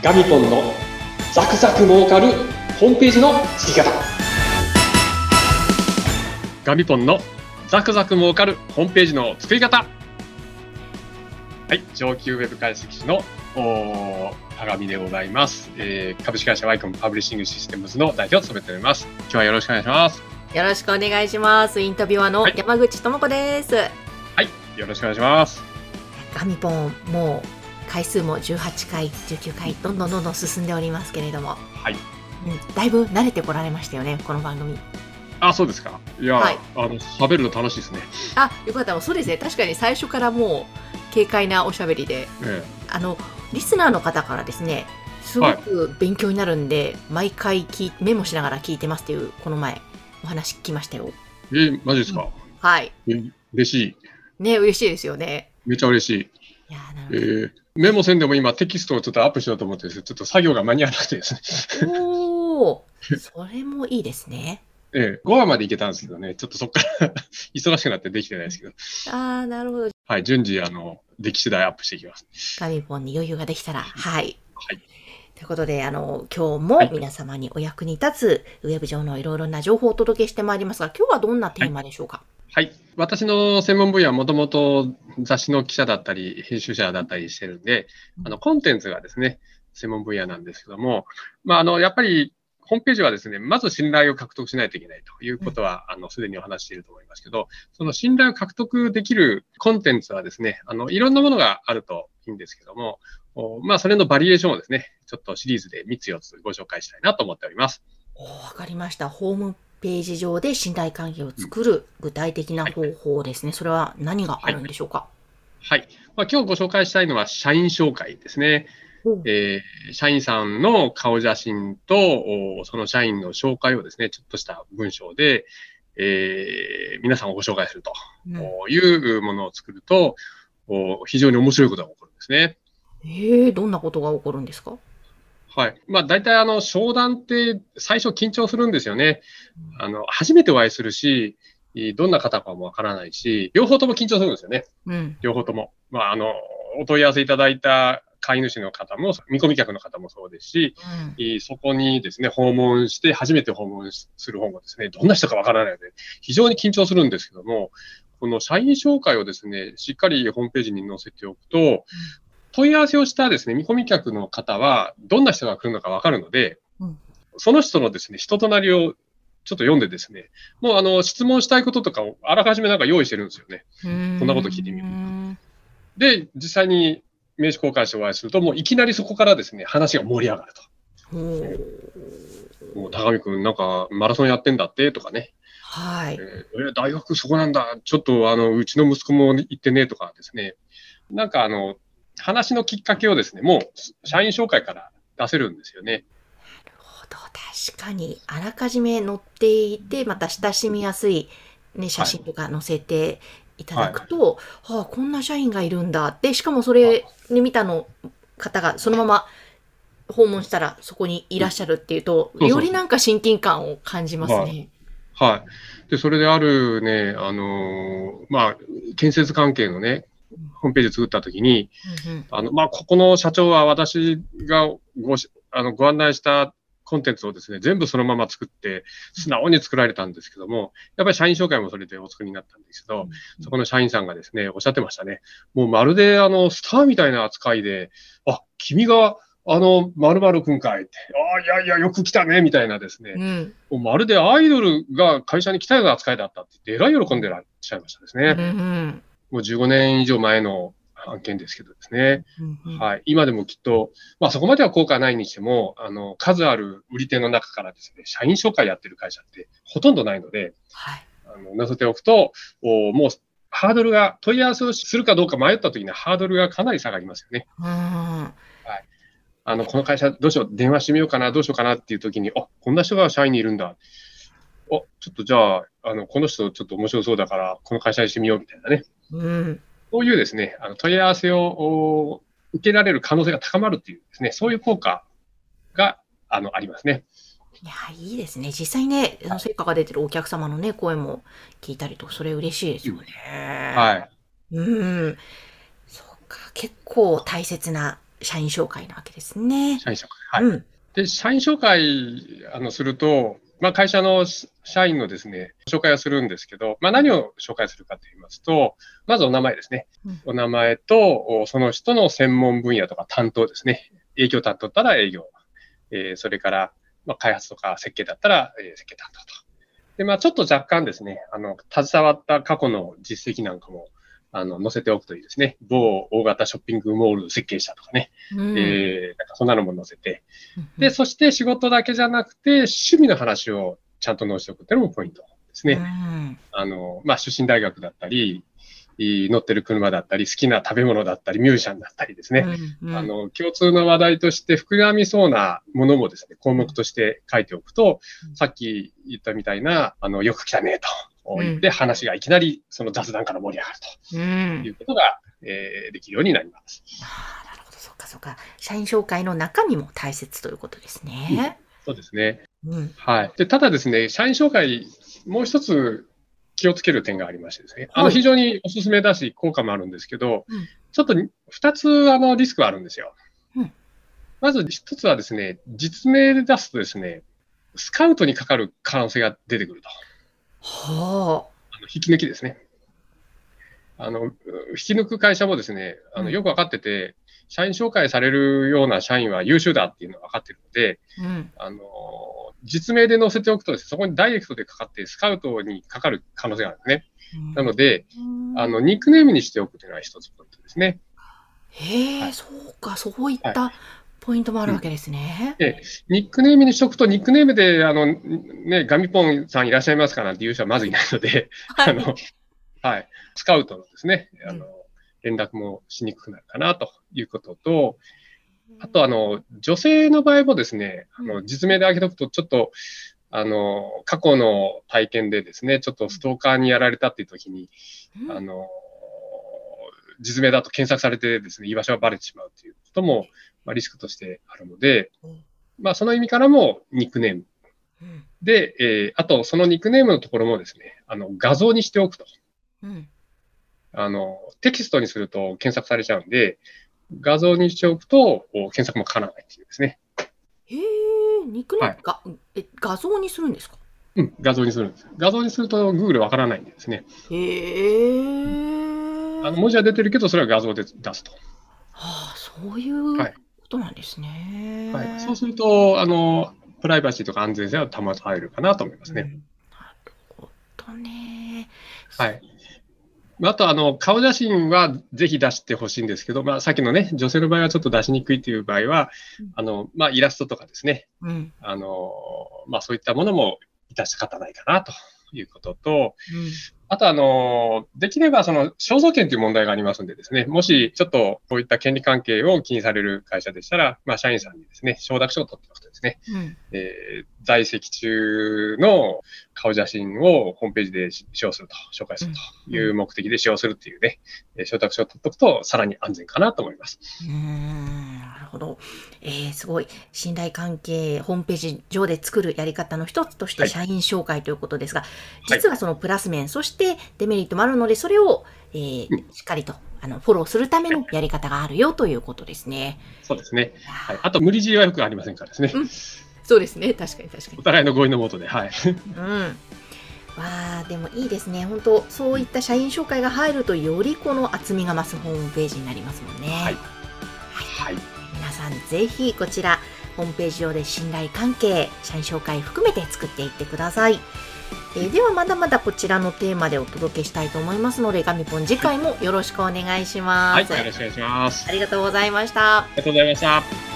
ガミポンのザクザク儲かるホームページの作り方。ガミポンのザクザク儲かるホームページの作り方。はい上級ウェブ解析士のお鏡でございます、えー、株式会社ワイコンパブリッシングシステムズの代表を務めております。今日はよろしくお願いします。よろしくお願いします。インタビュアーの山口智子です、はい、はい、よろしくお願いします。ガミポンもう回数も18回19回どんどんどんどん進んでおりますけれども、はい、うん、だいぶ慣れてこられましたよねこの番組。あそうですか。いや、はい、あの喋るの楽しいですね。あよかった。そうですね。確かに最初からもう軽快なおしゃべりで、ええ、あのリスナーの方からですねすごく勉強になるんで、はい、毎回きメモしながら聞いてますっていうこの前お話聞きましたよ。えー、マジですか、うん、はい。嬉しい。ね嬉しいですよね。めっちゃ嬉しい。いやなるほど、えーメモせんでも今テキストをちょっとアップしようと思ってちょっと作業が間に合わなくてですね。おお、それもいいですね。ええ、5話までいけたんですけどね、ちょっとそこから 忙しくなってできてないですけど。ああ、なるほど。はい、順次、あの、でき次第アップしていきます。ガミポンに余裕ができたら、はい。はい。ということで、あの、今日も皆様にお役に立つ、ウェブ上のいろいろな情報をお届けしてまいりますが、今日はどんなテーマでしょうか、はいはい。私の専門分野はもともと雑誌の記者だったり、編集者だったりしてるんで、あの、コンテンツがですね、専門分野なんですけども、まあ、あの、やっぱり、ホームページはですね、まず信頼を獲得しないといけないということは、あの、すでにお話していると思いますけど、その信頼を獲得できるコンテンツはですね、あの、いろんなものがあるといいんですけども、まあ、それのバリエーションをですね、ちょっとシリーズで3つ4つご紹介したいなと思っております。わかりました。ホームページ上で信頼関係を作る具体的な方法ですね。それは何があるんでしょうか？はい。まあ、今日ご紹介したいのは社員紹介ですね。えー、社員さんの顔写真と、その社員の紹介をですね、ちょっとした文章で、えー、皆さんをご紹介するというものを作ると、非常に面白いことが起こるんですね。ええー、どんなことが起こるんですか？はい。まあ、大体、あの、商談って最初緊張するんですよね。あの、初めてお会いするし、どんな方かもわからないし、両方とも緊張するんですよね。うん。両方とも。まあ、あの、お問い合わせいただいた飼い主の方も、見込み客の方もそうですし、うん、そこにですね、訪問して、初めて訪問する方もですね、どんな人かわからないので、非常に緊張するんですけども、この社員紹介をですね、しっかりホームページに載せておくと、問い合わせをしたですね、見込み客の方は、どんな人が来るのかわかるので、うん、その人のですね、人となりをちょっと読んでですね、もうあの、質問したいこととかをあらかじめなんか用意してるんですよね。こんなこと聞いてみる。で、実際に名刺交換してお会いすると、もういきなりそこからですね、話が盛り上がると。もう高見君、なんかマラソンやってんだってとかね。はい。えー、大学そこなんだ。ちょっとあの、うちの息子も行ってねとかですね。なんかあの、話のきっかけをですね、もう社員紹介から出せるんですよね。なるほど。確かに、あらかじめ載っていて、また親しみやすい、ね、写真とか載せていただくと、はい、はあ、こんな社員がいるんだって、しかもそれに見たの方がそのまま訪問したらそこにいらっしゃるっていうと、うん、よりなんか親近感を感じますね。はい、はい。で、それであるね、あのー、まあ、建設関係のね、ホームページ作ったときに、うんうん、あの、まあ、ここの社長は私がごあのご案内したコンテンツをですね、全部そのまま作って、素直に作られたんですけども、やっぱり社員紹介もそれでお作りになったんですけど、うん、そこの社員さんがですね、おっしゃってましたね。もうまるであの、スターみたいな扱いで、あ、君があの、〇〇くんかいって、ああ、いやいや、よく来たね、みたいなですね、うん、もうまるでアイドルが会社に来たような扱いだったって言って、えらい喜んでらっしゃいましたですね。うんうんもう15年以上前の案件ですけどですね。うんうん、はい。今でもきっと、まあそこまでは効果はないにしても、あの、数ある売り手の中からですね、社員紹介やってる会社ってほとんどないので、はい。あの、載せておくと、おもう、ハードルが、問い合わせをするかどうか迷った時にはハードルがかなり下がりますよね。うん。はい。あの、この会社どうしよう、電話してみようかな、どうしようかなっていう時に、あ、こんな人が社員にいるんだ。お、ちょっとじゃあ、あの、この人ちょっと面白そうだから、この会社にしてみようみたいなね。うん、そういうですね、あの問い合わせを受けられる可能性が高まるっていうですね、そういう効果があのありますね。いや、いいですね。実際ね、成果が出てるお客様のね、声も聞いたりと、それ嬉しいですよね。はい。うん。そうか、結構大切な社員紹介なわけですね。社員紹介。はい。うん、で、社員紹介、あの、すると、まあ、会社の社員のですね、紹介をするんですけど、まあ、何を紹介するかと言いますと、まずお名前ですね。うん、お名前と、その人の専門分野とか担当ですね。営業担当だったら営業。えー、それから、まあ、開発とか設計だったら、えー、設計担当と。で、まあ、ちょっと若干ですね、あの、携わった過去の実績なんかも、あの、載せておくといいですね。某大型ショッピングモール設計者とかね。うん、えー、なんかそんなのも載せて。で、そして仕事だけじゃなくて、趣味の話をちゃんと載せておくっていうのもポイントですね。うん、あの、まあ、出身大学だったり、乗ってる車だったり、好きな食べ物だったり、ミュージシャンだったりですね。うんうん、あの、共通の話題として膨らみそうなものもですね、項目として書いておくと、うん、さっき言ったみたいな、あの、よく来たねと。言って、話がいきなりその雑談から盛り上がるということが、うん、えー、できるようになります。あなるほど、そっかそっか。社員紹介の中身も大切ということですね。うん、そうですね。うん、はい。で、ただですね、社員紹介、もう一つ気をつける点がありましてですね、あの非常におすすめだし、効果もあるんですけど、うん、ちょっと2つあのリスクがあるんですよ。うん、まず1つはですね、実名で出すとですね、スカウトにかかる可能性が出てくると。はあ。あの引き抜きですね。あの、引き抜く会社もですね、あのよく分かってて、社員紹介されるような社員は優秀だっていうのが分かってるので、うん、あの、実名で載せておくとね、そこにダイレクトでかかって、スカウトにかかる可能性があるんですね。うん、なので、あの、ニックネームにしておくというのは一つポイントですね。へえ、はい、そうか、そういったポイントもあるわけですね。うん、えニックネームにしとくと、ニックネームで、あの、ね、ガミポンさんいらっしゃいますかなんていう人はまずいないので、はい、あの、はい、スカウトのですね、あの、連絡もしにくくなるかなということと、あと、あの、女性の場合もですね、あの、実名で挙げとくと、ちょっと、あの、過去の体験でですね、ちょっとストーカーにやられたっていう時に、あの、実名だと検索されてですね、居場所がバレてしまうということも、まあ、リスクとしてあるので、まあ、その意味からもニックネーム。で、えー、あと、そのニックネームのところもですね、あの、画像にしておくと。あの、テキストにすると検索されちゃうんで、画像にしておくと、検索もかからないっていうですね。へえ、ニックネーム、はい、え、画像にするんですか？うん、画像にするんです。画像にすると Google わからないんでですね。へえ。あの文字は出てるけど、それは画像で出すと。はあ、そういうことなんですね。はい。はい、そうすると、あの、プライバシーとか安全性は保たれるかなと思いますね。うん、なるほどね。はい。あと、あの、顔写真はぜひ出してほしいんですけど、まあ、さっきのね、女性の場合はちょっと出しにくいという場合は、うん、あの、まあ、イラストとかですね、うん、あの、まあ、そういったものも致し方ないかなということと、あと、あの、できれば、その、肖像権という問題がありますんでですね、もし、ちょっと、こういった権利関係を気にされる会社でしたら、まあ、社員さんにですね、承諾書を取っておくとですね、うん、えー、在籍中の顔写真をホームページで使用すると、紹介するという目的で使用するっていうね、うん、承諾書を取っておくと、さらに安全かなと思います。うん、なるほど。えー、すごい、信頼関係、ホームページ上で作るやり方の一つとして、社員紹介ということですが、はい、実はそのプラス面、そしてしてデメリットもあるので、それを、えー、しっかりとあのフォローするためのやり方があるよということですね。そうですね。はい、あと、無理強いはよくありませんからですね。うん、そうですね。確かに確かに。お互いの合意のもとで。はい。うん。わあでもいいですね。本当そういった社員紹介が入ると、よりこの厚みが増すホームページになりますもんね。はい。はい。はい、皆さん、ぜひこちら、ホームページ上で信頼関係、社員紹介含めて作っていってください。えー、ではまだまだこちらのテーマでお届けしたいと思いますのでガミポン次回もよろしくお願いします。はい、よろしくお願いします。ありがとうございました。ありがとうございました。